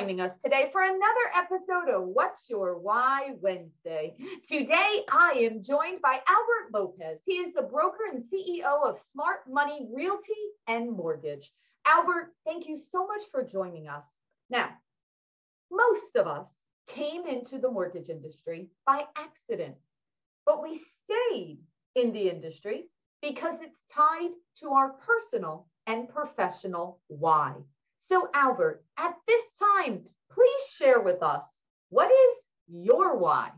joining us today for another episode of What's Your Why Wednesday. Today, I am joined by Albert Lopez. He is the broker and CEO of Smart Money Realty and Mortgage. Albert, thank you so much for joining us. Now, most of us came into the mortgage industry by accident, but we stayed in the industry because it's tied to our personal and professional why. So, Albert, at this time, please share with us what is your why?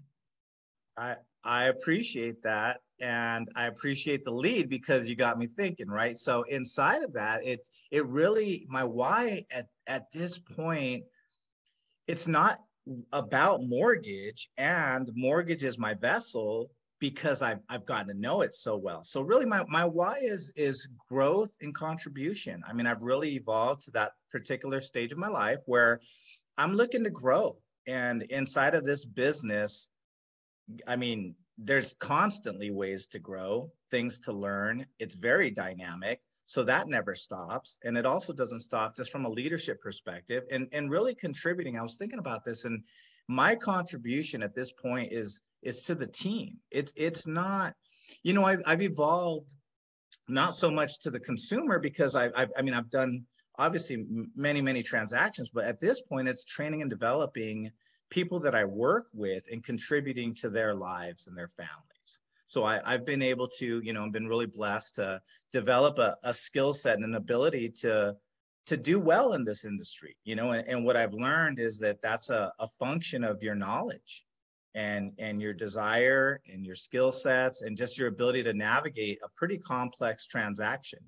I, I appreciate that. And I appreciate the lead because you got me thinking, right? So inside of that, it it really my why at, at this point, it's not about mortgage and mortgage is my vessel because I've, I've gotten to know it so well. So really my, my why is, is growth and contribution. I mean, I've really evolved to that particular stage of my life where I'm looking to grow and inside of this business, I mean, there's constantly ways to grow, things to learn. It's very dynamic. So that never stops. And it also doesn't stop just from a leadership perspective and, and really contributing. I was thinking about this and my contribution at this point is is to the team. It's it's not, you know, I've, I've evolved not so much to the consumer because I, I've, I mean, I've done obviously many many transactions, but at this point, it's training and developing people that I work with and contributing to their lives and their families. So I, have been able to, you know, I've been really blessed to develop a, a skill set and an ability to to do well in this industry you know and, and what i've learned is that that's a, a function of your knowledge and and your desire and your skill sets and just your ability to navigate a pretty complex transaction.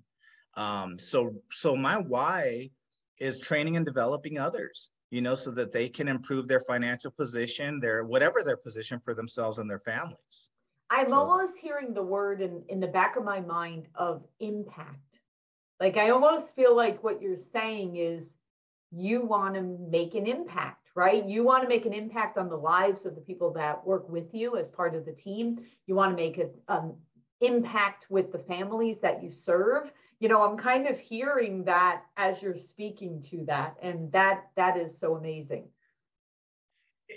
Um, so so my why is training and developing others you know so that they can improve their financial position their whatever their position for themselves and their families. I'm so. almost hearing the word in in the back of my mind of impact. Like i almost feel like what you're saying is you want to make an impact right? You want to make an impact on the lives of the people that work with you as part of the team. You want to make an um, impact with the families that you serve. You know, I'm kind of hearing that as you're speaking to that, and that that is so amazing.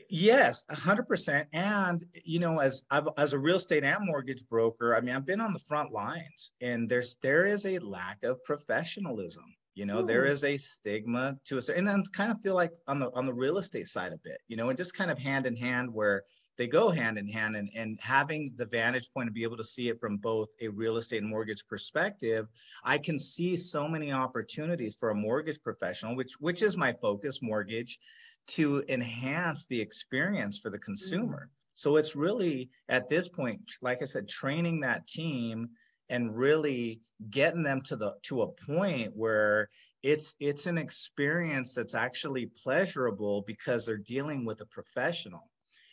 Yes, 100%. And, you know, as I've, as a real estate and mortgage broker, I mean, I've been on the front lines and there's, there is a lack of professionalism you know there is a stigma to us and i kind of feel like on the on the real estate side a bit you know and just kind of hand in hand where they go hand in hand and, and having the vantage point to be able to see it from both a real estate and mortgage perspective i can see so many opportunities for a mortgage professional which which is my focus mortgage to enhance the experience for the consumer mm-hmm. so it's really at this point like i said training that team and really getting them to the to a point where it's it's an experience that's actually pleasurable because they're dealing with a professional.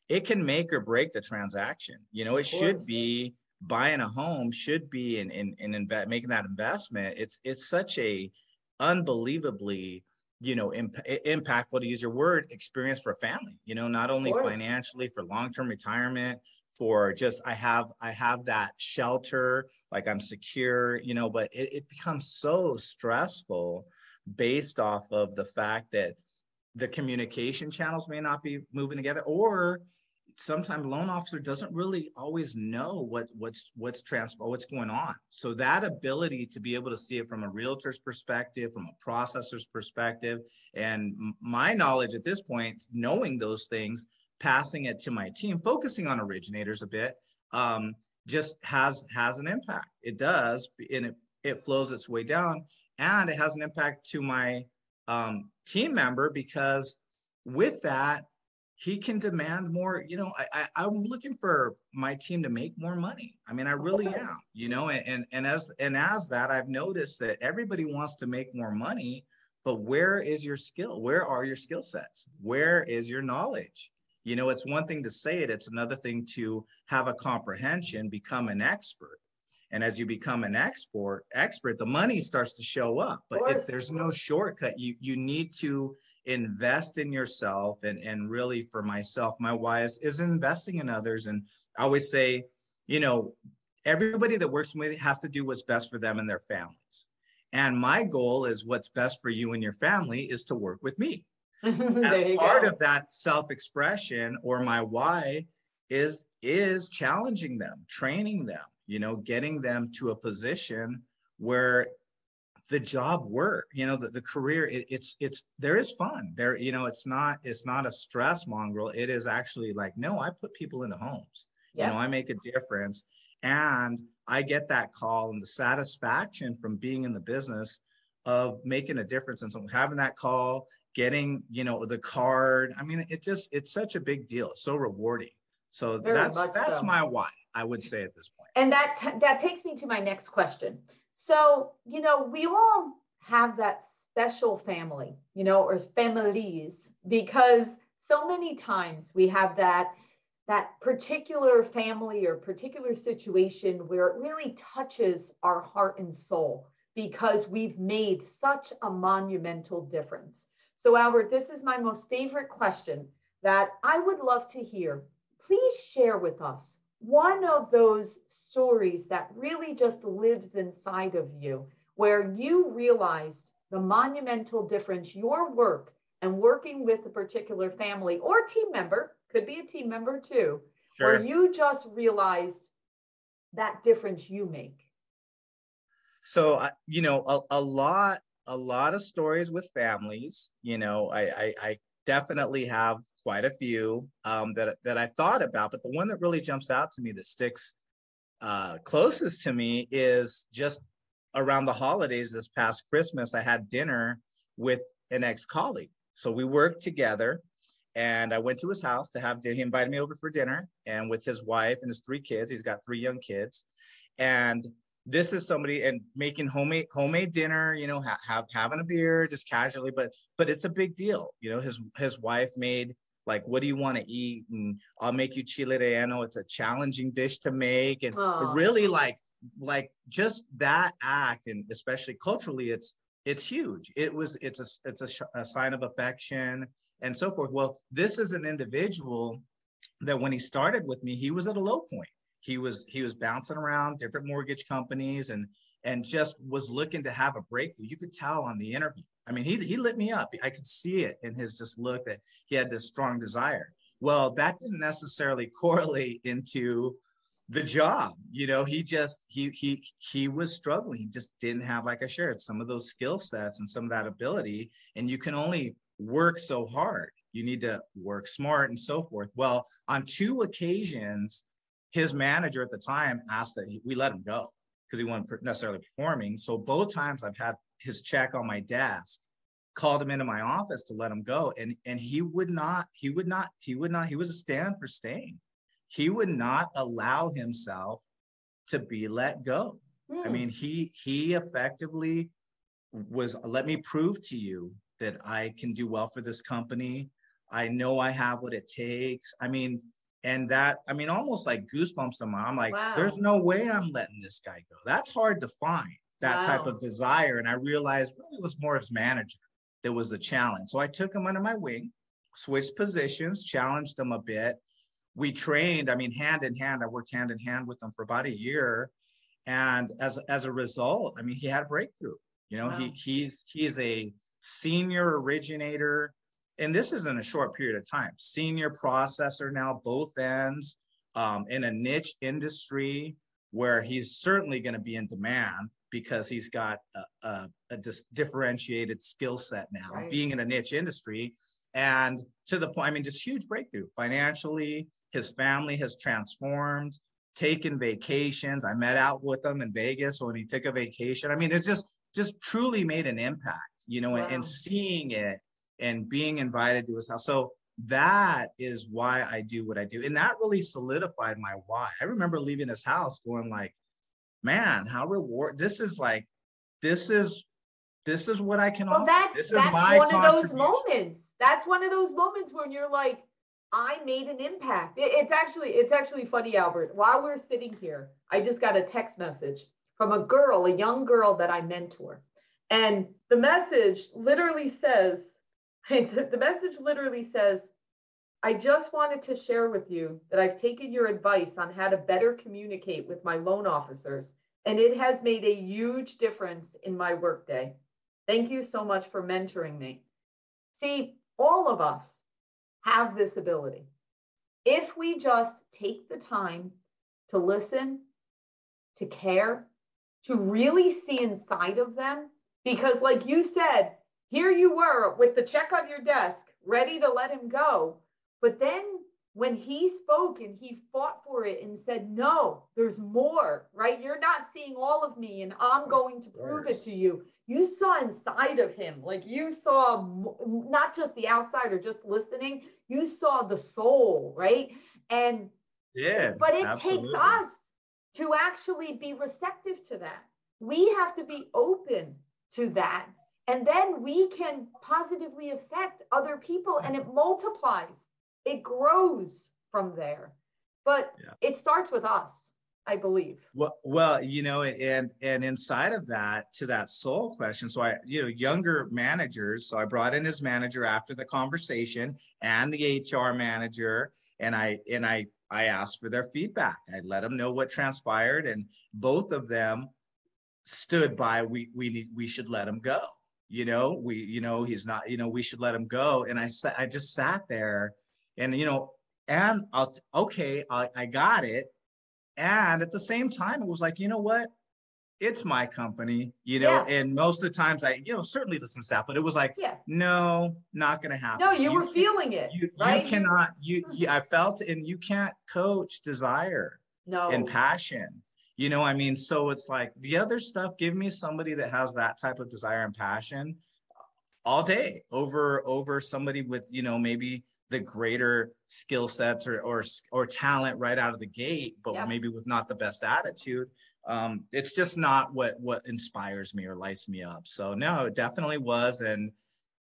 It can make or break the transaction. You know it should be buying a home should be in in, in inve- making that investment. It's it's such a unbelievably you know imp- impactful to use your word experience for a family you know not only financially for long-term retirement for just i have i have that shelter like i'm secure you know but it, it becomes so stressful based off of the fact that the communication channels may not be moving together or sometimes loan officer doesn't really always know what what's what's trans what's going on. So that ability to be able to see it from a realtor's perspective from a processor's perspective and my knowledge at this point knowing those things passing it to my team, focusing on originators a bit, um, just has has an impact. It does, and it it flows its way down, and it has an impact to my um, team member because with that he can demand more you know I, I am looking for my team to make more money. I mean i really am you know and, and and as and as that i've noticed that everybody wants to make more money but where is your skill? Where are your skill sets? Where is your knowledge you know, it's one thing to say it, it's another thing to have a comprehension, become an expert. And as you become an expert, expert, the money starts to show up. But it, there's no shortcut. You you need to invest in yourself and and really for myself, my why is, is investing in others. And I always say, you know, everybody that works with me has to do what's best for them and their families. And my goal is what's best for you and your family is to work with me. as part go. of that self-expression or my why is is challenging them training them you know getting them to a position where the job work you know the, the career it, it's it's there is fun. There you know it's not it's not a stress mongrel. It is actually like no i put people into homes. You know i make a difference and i get that call and the satisfaction from being in the business of making a difference and so having that call getting you know the card. I mean it just it's such a big deal. It's so rewarding. So Very that's that's so. my why i would say at this point. And that t- that takes me to my next question. So you know we all have that special family you know or families because so many times we have that that particular family or particular situation where it really touches our heart and soul because we've made such a monumental difference so, Albert, this is my most favorite question that I would love to hear. Please share with us one of those stories that really just lives inside of you, where you realized the monumental difference your work and working with a particular family or team member, could be a team member too, sure. where you just realized that difference you make. So, you know, a, a lot a lot of stories with families. You know, I, I, I definitely have quite a few um, that that I thought about, but the one that really jumps out to me that sticks uh, closest to me is just around the holidays. This past Christmas, I had dinner with an ex colleague. So we worked together, and I went to his house to have dinner. He invited me over for dinner, and with his wife and his three kids. He's got three young kids, and this is somebody and making homemade homemade dinner you know ha- have having a beer just casually but but it's a big deal. You know his his wife made like what do you want to eat? And i'll make you chile relleno. It's a challenging dish to make. And really like like just that act and especially culturally it's it's huge. It was it's a it's a, a sign of affection and so forth. Well this is an individual that when he started with me he was at a low point he was he was bouncing around different mortgage companies and and just was looking to have a breakthrough. You could tell on the interview. I mean, he he lit me up. I could see it in his just look that he had this strong desire. Well, that didn't necessarily correlate into the job. You know, he just he he he was struggling. He just didn't have, like I shared, some of those skill sets and some of that ability. And you can only work so hard. You need to work smart and so forth. Well, on two occasions, his manager at the time asked that he, we let him go because he wasn't necessarily performing. So both times I've had his check on my desk, called him into my office to let him go, and and he would not, he would not, he would not. He was a stand for staying. He would not allow himself to be let go. Mm. I hmm. mean, he he effectively was let me prove to you that I can do well for this company. I know I have what it takes. I mean, and that i mean almost like goosebumps on my i'm like wow. there's no way i'm letting this guy go that's hard to find that wow. type of desire and i realized really it was more his manager that was the challenge so i took him under my wing switched positions challenged him a bit we trained i mean hand in hand i worked hand in hand with him for about a year and as as a result i mean he had a breakthrough you know wow. he he's he's a senior originator and this is in a short period of time. Senior processor now, both ends, um, in a niche industry where he's certainly going to be in demand because he's got a, a, a dis- differentiated skill set now, right. being in a niche industry. And to the point, I mean, just huge breakthrough financially. His family has transformed, taken vacations. I met out with him in Vegas when he took a vacation. I mean, it's just just truly made an impact, you know, wow. and, and seeing it and being invited to his house. So that is why I do what I do. And that really solidified my why. I remember leaving his house going like, man, how reward this is like, this is this is what I can well, offer. That's, this that's one of those moments. That's one of those moments when you're like, I made an impact. It, it's actually, it's actually funny, Albert. While we're sitting here, I just got a text message from a girl, a young girl that I mentor. And the message literally says, the message literally says, I just wanted to share with you that I've taken your advice on how to better communicate with my loan officers, and it has made a huge difference in my workday. Thank you so much for mentoring me. See, all of us have this ability. If we just take the time to listen, to care, to really see inside of them, because, like you said, here you were with the check on your desk, ready to let him go. But then when he spoke and he fought for it and said, No, there's more, right? You're not seeing all of me, and I'm going to prove it to you. You saw inside of him, like you saw not just the outsider, just listening, you saw the soul, right? And yeah, but it absolutely. takes us to actually be receptive to that. We have to be open to that. And then we can positively affect other people and it multiplies, it grows from there. But yeah. it starts with us. I believe. Well, well, you know, and and inside of that, to that soul question. So I, you know, younger managers. So I brought in his manager after the conversation and the HR manager, and I and I I asked for their feedback. I let them know what transpired, and both of them stood by we we need we should let him go. You know, we you know he's not you know we should let him go. And I sat I just sat there, and you know, and I'll okay I, I got it. And at the same time, it was like you know what, it's my company, you know, yeah. and most of the times I, you know, certainly listen to staff, but it was like, yeah. no, not going to happen. No, you, you were feeling it. You, right? you cannot, you, mm-hmm. you, I felt, and you can't coach desire no. and passion. You know, I mean, so it's like the other stuff, give me somebody that has that type of desire and passion all day over, over somebody with, you know, maybe the greater skill sets or, or, or talent right out of the gate, but yep. maybe with not the best attitude um, it's just not what what inspires me or lights me up. So no, it definitely was. And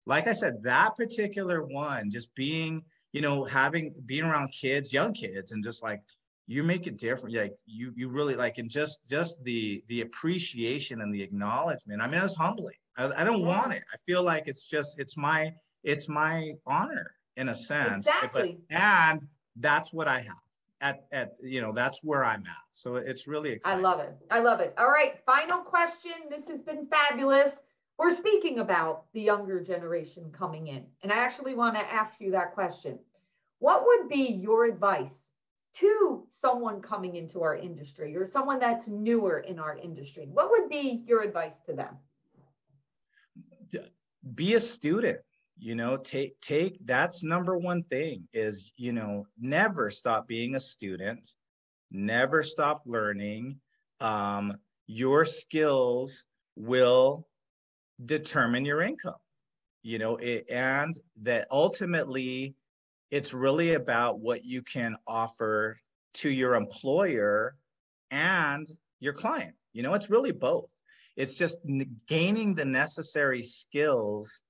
like I said, that particular one, just being, you know, having being around kids, young kids, and just like you make it different. Like you you really like and just just the the appreciation and the acknowledgement. I mean, it was humbling. I, I don't want it. I feel like it's just it's my it's my honor in a sense. Exactly. But, and that's what I have at, at you know that's where i'm at so it's really exciting i love it i love it all right final question this has been fabulous we're speaking about the younger generation coming in and i actually want to ask you that question what would be your advice to someone coming into our industry or someone that's newer in our industry? What would be your advice to them? Be a student you know take take that's number one thing is you know never stop being a student never stop learning um, your skills will determine your income you know it, and that ultimately it's really about what you can offer to your employer and your client you know it's really both it's just gaining the necessary skills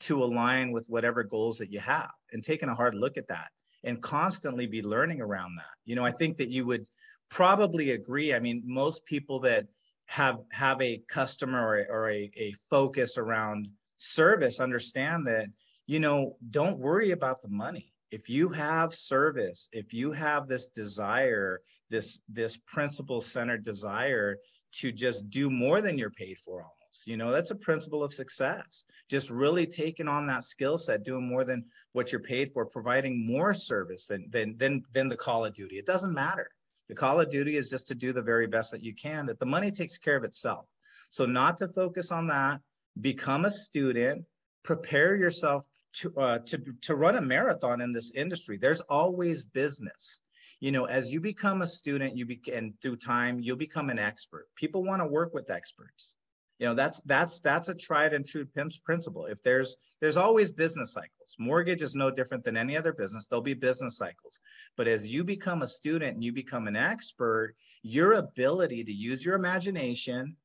to align with whatever goals that you have and taking a hard look at that and constantly be learning around that. You know, I think that you would probably agree. I mean, most people that have have a customer or, or a, a focus around service understand that, you know, don't worry about the money. If you have service, if you have this desire, this this principle centered desire to just do more than you're paid for almost, you know, that's a principle of success. Just really taking on that skill set, doing more than what you're paid for, providing more service than than than than the call of duty. It doesn't matter. The call of duty is just to do the very best that you can, that the money takes care of itself. So not to focus on that, become a student, prepare yourself to uh, to to run a marathon in this industry. There's always business. You know, as you become a student, you be and through time, you'll become an expert. People want to work with experts you know that's that's that's a tried and true pimps principle if there's there's always business cycles mortgage is no different than any other business there'll be business cycles but as you become a student and you become an expert your ability to use your imagination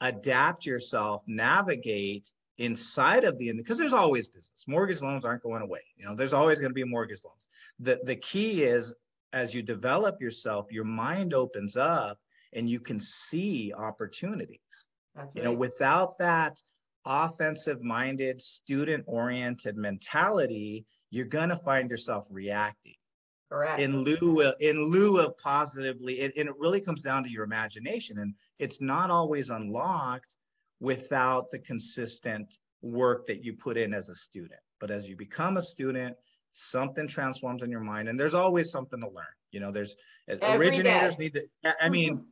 adapt yourself navigate inside of the because there's always business. Mortgage loans aren't going away. You know there's always going to be mortgage loans. The the key is as you develop yourself your mind opens up and you can see opportunities. That's you know, without that offensive minded, student oriented mentality, you're going to find yourself reacting. Correct. In lieu of, in lieu of positively, it, and it really comes down to your imagination, and it's not always unlocked without the consistent work that you put in as a student. but as you become a student, something transforms in your mind, and there's always something to learn. You know, there's Every originators day. need to. I mean. Mm-hmm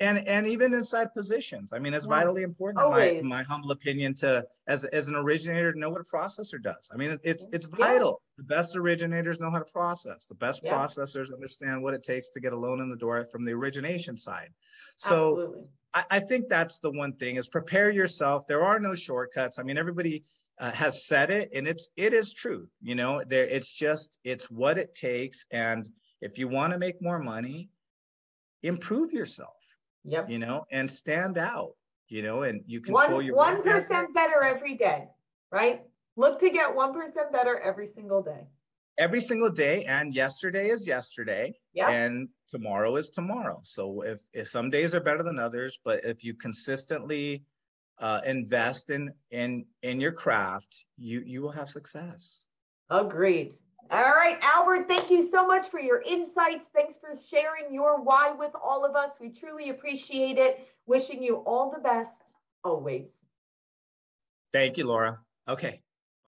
and and even inside positions i mean it's yeah. vitally important in my, my humble opinion to as as an originator to know what a processor does i mean it's it's vital yeah. the best originators know how to process the best yeah. processors understand what it takes to get a loan in the door from the origination side so I, I, think that's the one thing is prepare yourself there are no shortcuts i mean everybody uh, has said it and it's it is true you know there it's just it's what it takes and if you want to make more money improve yourself Yep. You know, and stand out, you know, and you control one, your one percent better every day, right? Look to get one percent better every single day. Every single day, and yesterday is yesterday, yeah, and tomorrow is tomorrow. So if, if some days are better than others, but if you consistently uh, invest in in in your craft, you you will have success. Agreed. All right, Albert, thank you so much for your insights. Thanks for sharing your why with all of us. We truly appreciate it. Wishing you all the best always. Thank you, Laura. Okay.